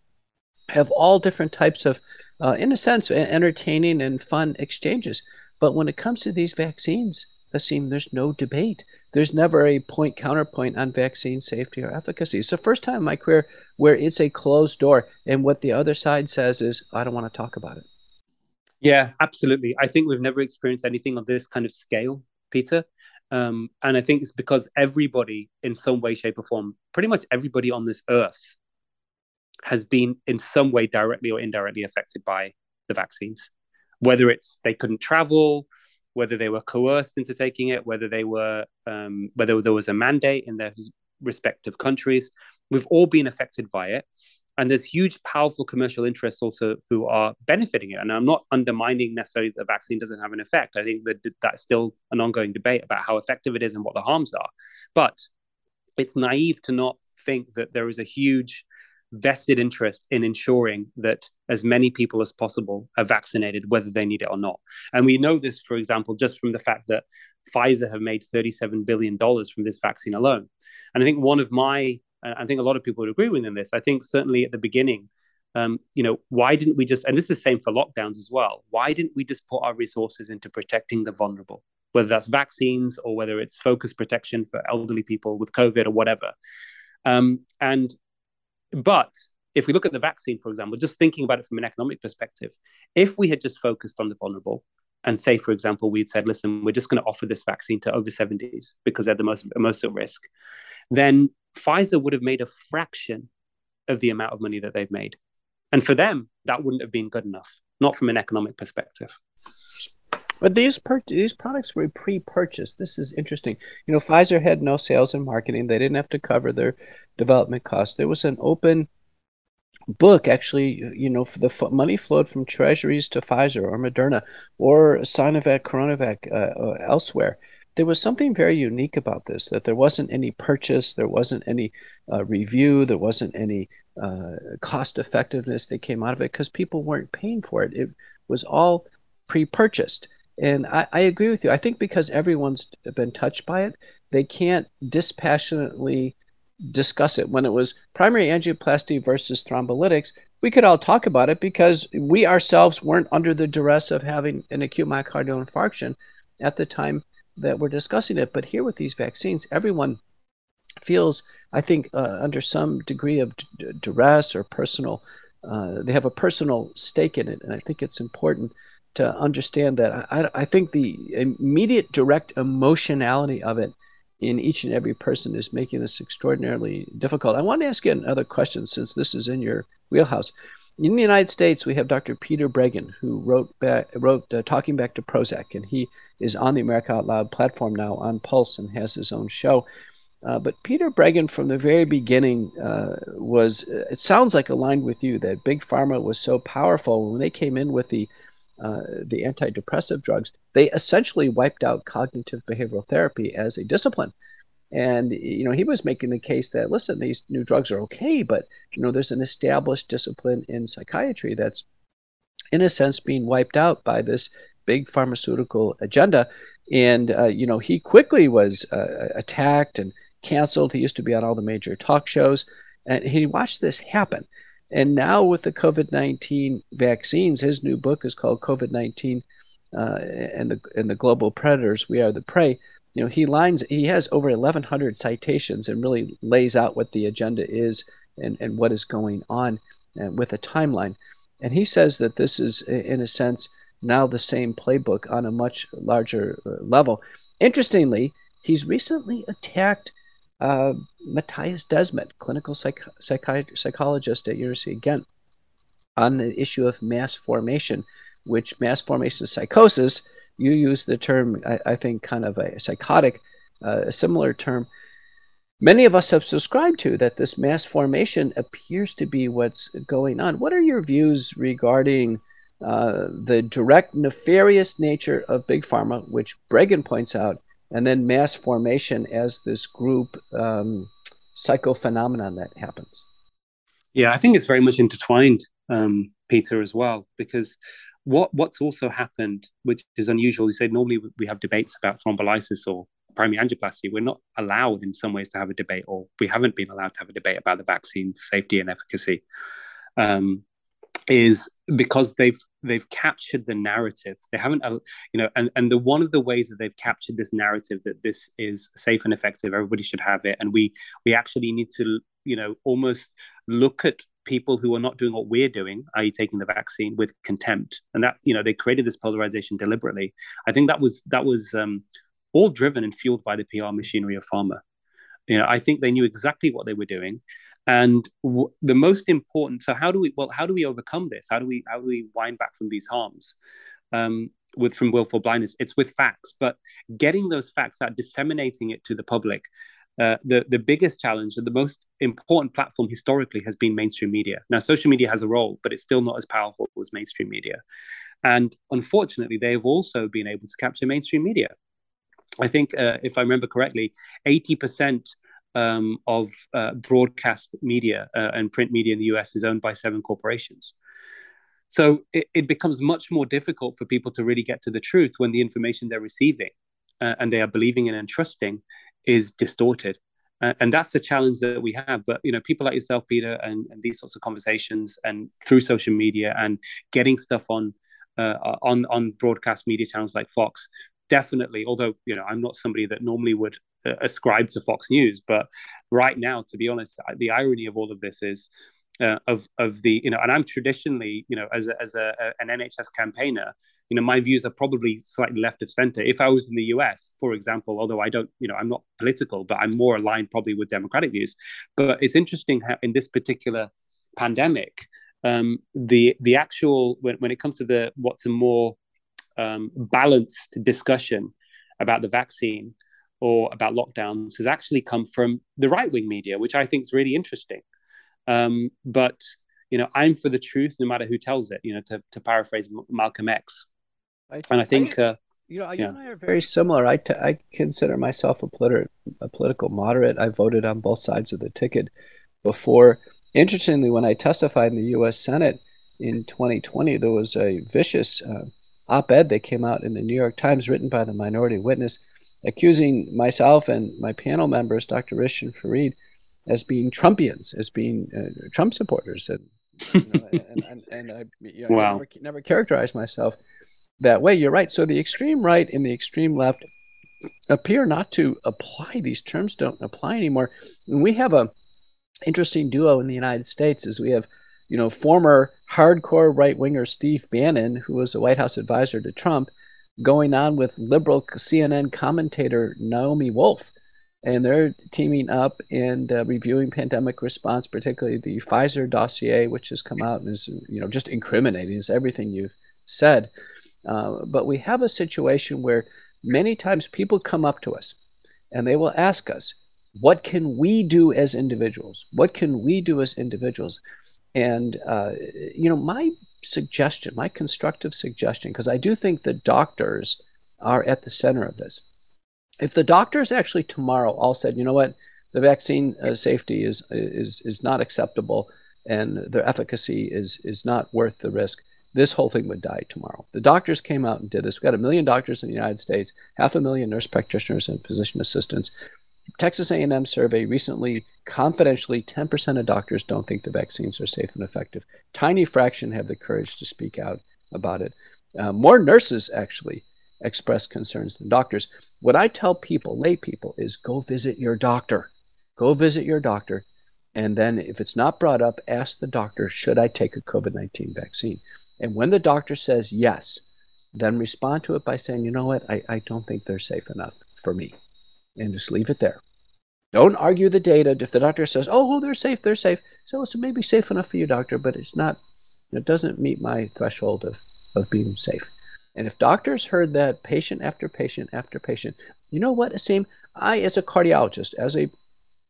have all different types of uh, in a sense, entertaining and fun exchanges. But when it comes to these vaccines, Aseem, there's no debate. There's never a point counterpoint on vaccine safety or efficacy. It's the first time in my career where it's a closed door, and what the other side says is, I don't want to talk about it. Yeah, absolutely. I think we've never experienced anything on this kind of scale, Peter. Um, and I think it's because everybody, in some way, shape, or form, pretty much everybody on this earth has been in some way directly or indirectly affected by the vaccines, whether it's they couldn't travel, whether they were coerced into taking it, whether they were um, whether there was a mandate in their respective countries. We've all been affected by it. And there's huge, powerful commercial interests also who are benefiting it. And I'm not undermining necessarily that the vaccine doesn't have an effect. I think that that's still an ongoing debate about how effective it is and what the harms are. But it's naive to not think that there is a huge vested interest in ensuring that as many people as possible are vaccinated, whether they need it or not. And we know this, for example, just from the fact that Pfizer have made $37 billion from this vaccine alone. And I think one of my, I think a lot of people would agree with in this, I think certainly at the beginning, um, you know, why didn't we just, and this is the same for lockdowns as well, why didn't we just put our resources into protecting the vulnerable? Whether that's vaccines or whether it's focused protection for elderly people with COVID or whatever. Um, and but if we look at the vaccine, for example, just thinking about it from an economic perspective, if we had just focused on the vulnerable and say, for example, we'd said, listen, we're just going to offer this vaccine to over 70s because they're the most, most at risk, then Pfizer would have made a fraction of the amount of money that they've made. And for them, that wouldn't have been good enough, not from an economic perspective. But these per- these products were pre-purchased. This is interesting. You know, Pfizer had no sales and marketing. They didn't have to cover their development costs. There was an open book actually you know the f- money flowed from treasuries to pfizer or moderna or sinovac coronavac uh, uh, elsewhere there was something very unique about this that there wasn't any purchase there wasn't any uh, review there wasn't any uh, cost effectiveness that came out of it because people weren't paying for it it was all pre-purchased and I, I agree with you. I think because everyone's been touched by it, they can't dispassionately discuss it. When it was primary angioplasty versus thrombolytics, we could all talk about it because we ourselves weren't under the duress of having an acute myocardial infarction at the time that we're discussing it. But here with these vaccines, everyone feels, I think, uh, under some degree of d- duress or personal, uh, they have a personal stake in it. And I think it's important to understand that. I, I think the immediate direct emotionality of it in each and every person is making this extraordinarily difficult. I want to ask you another question since this is in your wheelhouse. In the United States, we have Dr. Peter Breggin, who wrote back, wrote uh, Talking Back to Prozac, and he is on the America Out Loud platform now on Pulse and has his own show. Uh, but Peter Breggin, from the very beginning, uh, was, it sounds like aligned with you that Big Pharma was so powerful when they came in with the uh, the antidepressive drugs, they essentially wiped out cognitive behavioral therapy as a discipline. And you know, he was making the case that listen, these new drugs are okay, but you know, there's an established discipline in psychiatry that's, in a sense, being wiped out by this big pharmaceutical agenda. And uh, you know, he quickly was uh, attacked and canceled. He used to be on all the major talk shows, and he watched this happen. And now with the COVID 19 vaccines, his new book is called COVID 19 uh, and, the, and the Global Predators, We Are the Prey. You know, he lines, he has over 1,100 citations and really lays out what the agenda is and, and what is going on uh, with a timeline. And he says that this is, in a sense, now the same playbook on a much larger uh, level. Interestingly, he's recently attacked uh, Mattias Desmet, clinical psych- psychologist at University of Ghent, on the issue of mass formation, which mass formation is psychosis, you use the term, I, I think, kind of a psychotic, uh, a similar term. Many of us have subscribed to that this mass formation appears to be what's going on. What are your views regarding uh, the direct nefarious nature of big pharma, which Breggin points out, and then mass formation as this group um, psychophenomenon that happens. Yeah, I think it's very much intertwined, um, Peter, as well, because what what's also happened, which is unusual, you say normally we have debates about thrombolysis or primary angioplasty. We're not allowed in some ways to have a debate, or we haven't been allowed to have a debate about the vaccine safety and efficacy. Um, is because they've they've captured the narrative. They haven't uh, you know and and the one of the ways that they've captured this narrative that this is safe and effective everybody should have it and we we actually need to you know almost look at people who are not doing what we're doing i.e taking the vaccine with contempt. And that you know they created this polarization deliberately. I think that was that was um, all driven and fueled by the pr machinery of pharma. You know i think they knew exactly what they were doing and w- the most important so how do we well how do we overcome this how do we how do we wind back from these harms um, with from willful blindness it's with facts but getting those facts out disseminating it to the public uh, the the biggest challenge and the most important platform historically has been mainstream media. Now, social media has a role, but it's still not as powerful as mainstream media. And unfortunately, they have also been able to capture mainstream media. I think, uh, if I remember correctly, eighty percent um, of uh, broadcast media uh, and print media in the US is owned by seven corporations. So it, it, becomes much more difficult for people to really get to the truth when the information they're receiving uh, and they are believing in and trusting is distorted. Uh, and that's the challenge that we have. But you know, people like yourself, Peter, and, and these sorts of conversations, and through social media, and getting stuff on uh, on on broadcast media channels like Fox, definitely. Although you know, I'm not somebody that normally would ascribe to Fox News. But right now, to be honest, the irony of all of this is uh, of of the you know, and I'm traditionally you know as a, as a, a, an NHS campaigner, you know, my views are probably slightly left of center. If I was in the US, for example, although I don't, you know, I'm not political, but I'm more aligned probably with democratic views. But it's interesting how in this particular pandemic, um, the the actual when when it comes to the what's a more um, balanced discussion about the vaccine or about lockdowns has actually come from the right wing media, which I think is really interesting. Um, but you know, I'm for the truth, no matter who tells it. You know, to, to paraphrase Malcolm X. I, and I think, I, uh, you know, you yeah. and I are very similar. I, t- I consider myself a, politi- a political moderate. I voted on both sides of the ticket before. Interestingly, when I testified in the U.S. Senate in 2020, there was a vicious uh, op-ed that came out in the New York Times, written by the minority witness accusing myself and my panel members, Dr. Risch and Fareed, as being Trumpians, as being uh, Trump supporters. And, you know, and, and, and, I, you know, wow. never, never characterized myself that way. You're right. So the extreme right and the extreme left appear not to apply. These terms don't apply anymore. And we have a interesting duo in the United States is we have, you know, former hardcore right winger Steve Bannon, who was a White House advisor to Trump, going on with liberal CNN commentator Naomi Wolf. And they're teaming up and uh, reviewing pandemic response, particularly the Pfizer dossier, which has come out and is, you know, just incriminating, is everything you've said. Uh, but we have a situation where many times people come up to us and they will ask us, what can we do as individuals? What can we do as individuals? And, uh, you know, my suggestion, my constructive suggestion, because I do think the doctors are at the center of this. If the doctors actually tomorrow all said, you know what, the vaccine uh, safety is, is, is not acceptable and their efficacy is, is not worth the risk, this whole thing would die tomorrow. The doctors came out and did this. We've got a million doctors in the United States, half a million nurse practitioners and physician assistants. Texas A&M survey recently confidentially 10% of doctors don't think the vaccines are safe and effective. Tiny fraction have the courage to speak out about it. Uh, more nurses actually express concerns than doctors. What I tell people, lay people, is go visit your doctor. Go visit your doctor And then, if it's not brought up, ask the doctor, should I take a COVID 19 vaccine? And when the doctor says yes, then respond to it by saying, you know what, I, I don't think they're safe enough for me. And just leave it there. Don't argue the data. If the doctor says, oh, well, they're safe, they're safe. So it's maybe safe enough for you, doctor, but it's not, it doesn't meet my threshold of, of being safe. And if doctors heard that patient after patient after patient, you know what, Aseem? I, as a cardiologist, as a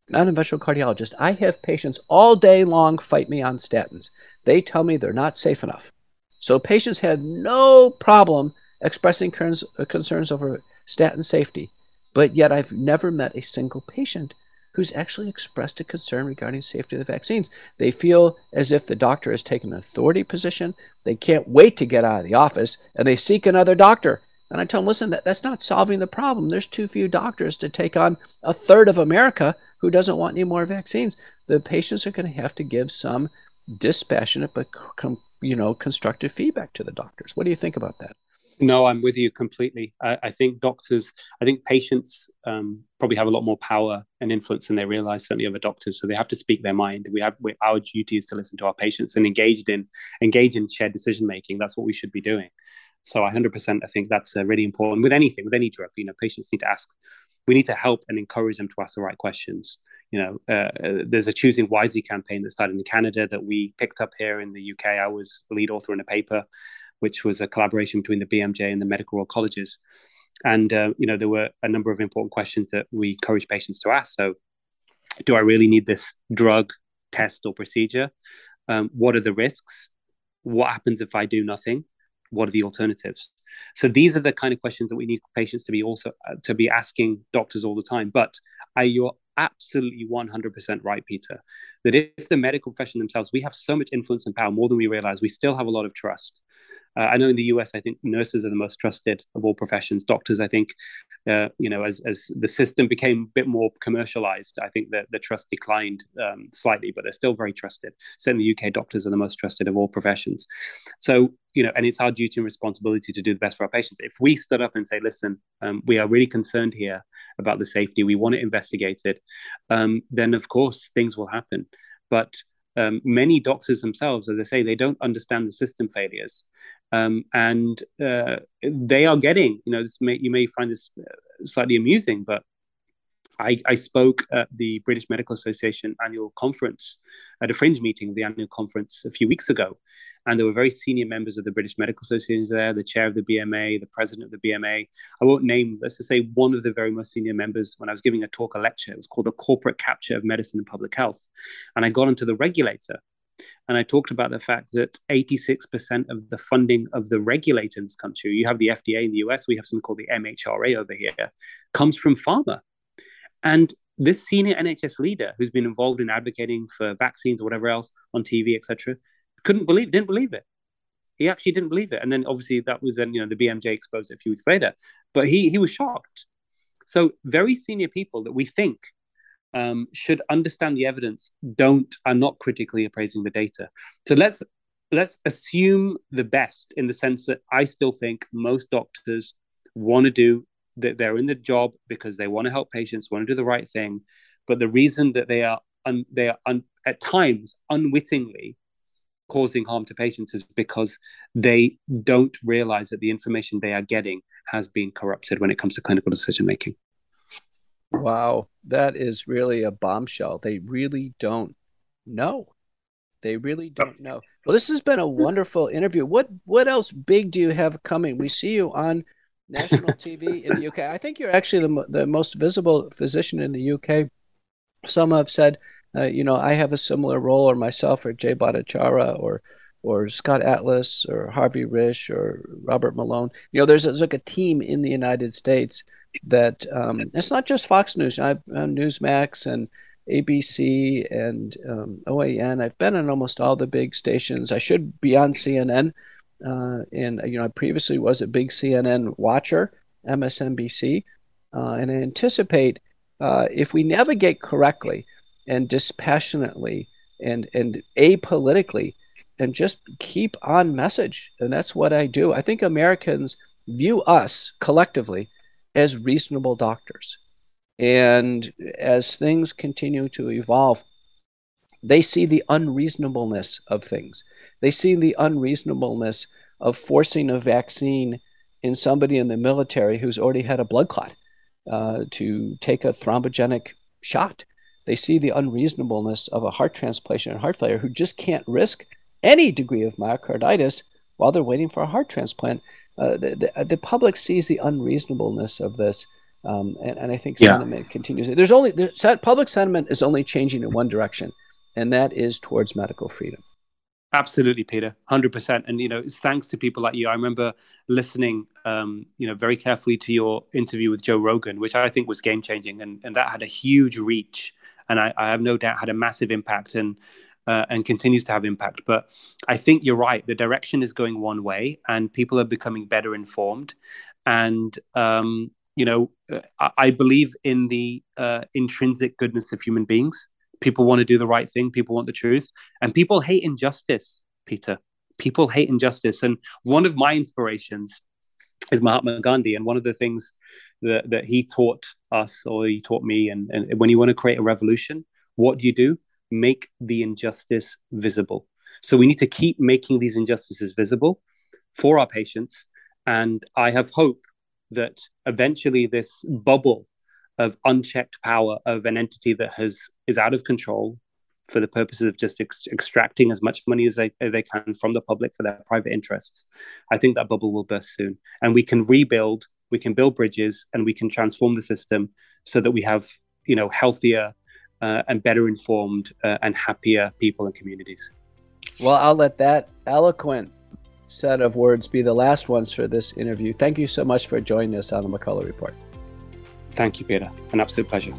non-interventional cardiologist, I have patients all day long fight me on statins. They tell me they're not safe enough. So patients have no problem expressing concerns uh, over statin safety, but yet I've never met a single patient who's actually expressed a concern regarding safety of the vaccines. They feel as if the doctor has taken an authority position. They can't wait to get out of the office and they seek another doctor. And I tell them, listen, that, that's not solving the problem. There's too few doctors to take on a third of America who doesn't want any more vaccines. The patients are going to have to give some dispassionate but you know constructive feedback to the doctors. What do you think about that? No, I'm with you completely. I, I think doctors, I think patients um, probably have a lot more power and influence than they realize. Certainly, over doctors, so they have to speak their mind. We have we, our duty is to listen to our patients and engaged in engage in shared decision making. That's what we should be doing. So, 100%, I think that's uh, really important with anything, with any drug. You know, patients need to ask. We need to help and encourage them to ask the right questions. You know, uh, uh there's a choosing wisely campaign that started in Canada that we picked up here in the UK. I was lead author in a paper which was a collaboration between the BMJ and the medical royal colleges. And uh, you know, there were a number of important questions that we encourage patients to ask. So, do I really need this drug, test, or procedure? Um, what are the risks? What happens if I do nothing? What are the alternatives? So these are the kind of questions that we need patients to be also uh, to be asking doctors all the time. But you're absolutely 100% right, Peter, that if the medical profession themselves, we have so much influence and power, more than we realize, we still have a lot of trust. Uh, I know in the US, I think nurses are the most trusted of all professions. Doctors, I think, uh, you know, as, as the system became a bit more commercialized, I think that the trust declined um, slightly, but they're still very trusted. So in the UK, doctors are the most trusted of all professions. So, you know, and it's our duty and responsibility to do the best for our patients. If we stood up and say, listen, um, we are really concerned here about the safety, we want it investigated, um, then of course things will happen. But um, many doctors themselves, as I say, they don't understand the system failures, um, and uh, they are getting. You know, this may, you may find this uh, slightly amusing, but I, I, spoke at the British Medical Association annual conference at a fringe meeting of the annual conference a few weeks ago. And there were very senior members of the British Medical Association there, the chair of the BMA, the president of the BMA. I won't name, let's just say, one of the very most senior members when I was giving a talk, a lecture. It was called The Corporate Capture of Medicine and Public Health. And I got onto the regulator and I talked about the fact that 86% of the funding of the regulator in this country, you have the FDA in the US, we have something called the MHRA over here, comes from pharma. And this senior NHS leader who's been involved in advocating for vaccines or whatever else on TV, etc., couldn't believe, didn't believe it. He actually didn't believe it. And then obviously that was then, you know, the BMJ exposed it a few weeks later. But he he was shocked. So very senior people that we think um, should understand the evidence don't are not critically appraising the data. So let's let's assume the best in the sense that I still think most doctors want to do that they're in the job because they want to help patients, want to do the right thing, but the reason that they are un, they are un, at times unwittingly causing harm to patients is because they don't realize that the information they are getting has been corrupted when it comes to clinical decision making. Wow, that is really a bombshell. They really don't know. They really don't know. Well, this has been a wonderful interview. What what else big do you have coming? We see you on national TV in the UK. I think you're actually the, the most visible physician in the UK. Some have said, uh, you know, I have a similar role, or myself, or Jay Bhattacharya, or or Scott Atlas, or Harvey Risch, or Robert Malone. You know, there's, there's like a team in the United States that um, it's not just Fox News. I've uh, Newsmax and ABC and um, OAN. I've been on almost all the big stations. I should be on CNN uh, and you know, I previously was a big CNN watcher, MSNBC, uh, and I anticipate uh, if we navigate correctly and dispassionately and and apolitically, and just keep on message, and that's what I do. I think Americans view us collectively as reasonable doctors, and as things continue to evolve, They see the unreasonableness of things. They see the unreasonableness of forcing a vaccine in somebody in the military who's already had a blood clot uh, to take a thrombogenic shot. They see the unreasonableness of a heart transplant and heart failure who just can't risk any degree of myocarditis while they're waiting for a heart transplant. Uh, the, the, the, public sees the unreasonableness of this. Um, and, and, I think yeah. sentiment continues. There's only the, public sentiment is only changing in one direction, and that is towards medical freedom. Absolutely, Peter, hundred percent. And you know, it's thanks to people like you. I remember listening, um, you know, very carefully to your interview with Joe Rogan, which I think was game changing, and and that had a huge reach, and I, I have no doubt had a massive impact, and uh, and continues to have impact. But I think you're right. The direction is going one way, and people are becoming better informed, and um, you know, uh, I, I believe in the uh, intrinsic goodness of human beings. People want to do the right thing. People want the truth. And people hate injustice peter. People hate injustice. And one of my inspirations is mahatma gandhi. And one of the things that, that he taught us or he taught me and, and when you want to create a revolution what do you do make the injustice visible so we need to keep making these injustices visible for our patients and i have hope that eventually this bubble of unchecked power of an entity that has is out of control for the purposes of just ex- extracting as much money as they, as they can from the public for their private interests. I think that bubble will burst soon. And we can rebuild, we can build bridges, and we can transform the system so that we have, you know, healthier uh, and better informed uh, and happier people and communities. Well, I'll let that eloquent set of words be the last ones for this interview. Thank you so much for joining us on the McCullough Report. Thank you, Peter. An absolute pleasure.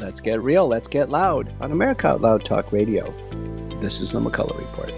Let's get real. Let's get loud on America Out Loud Talk Radio. This is the McCullough Report.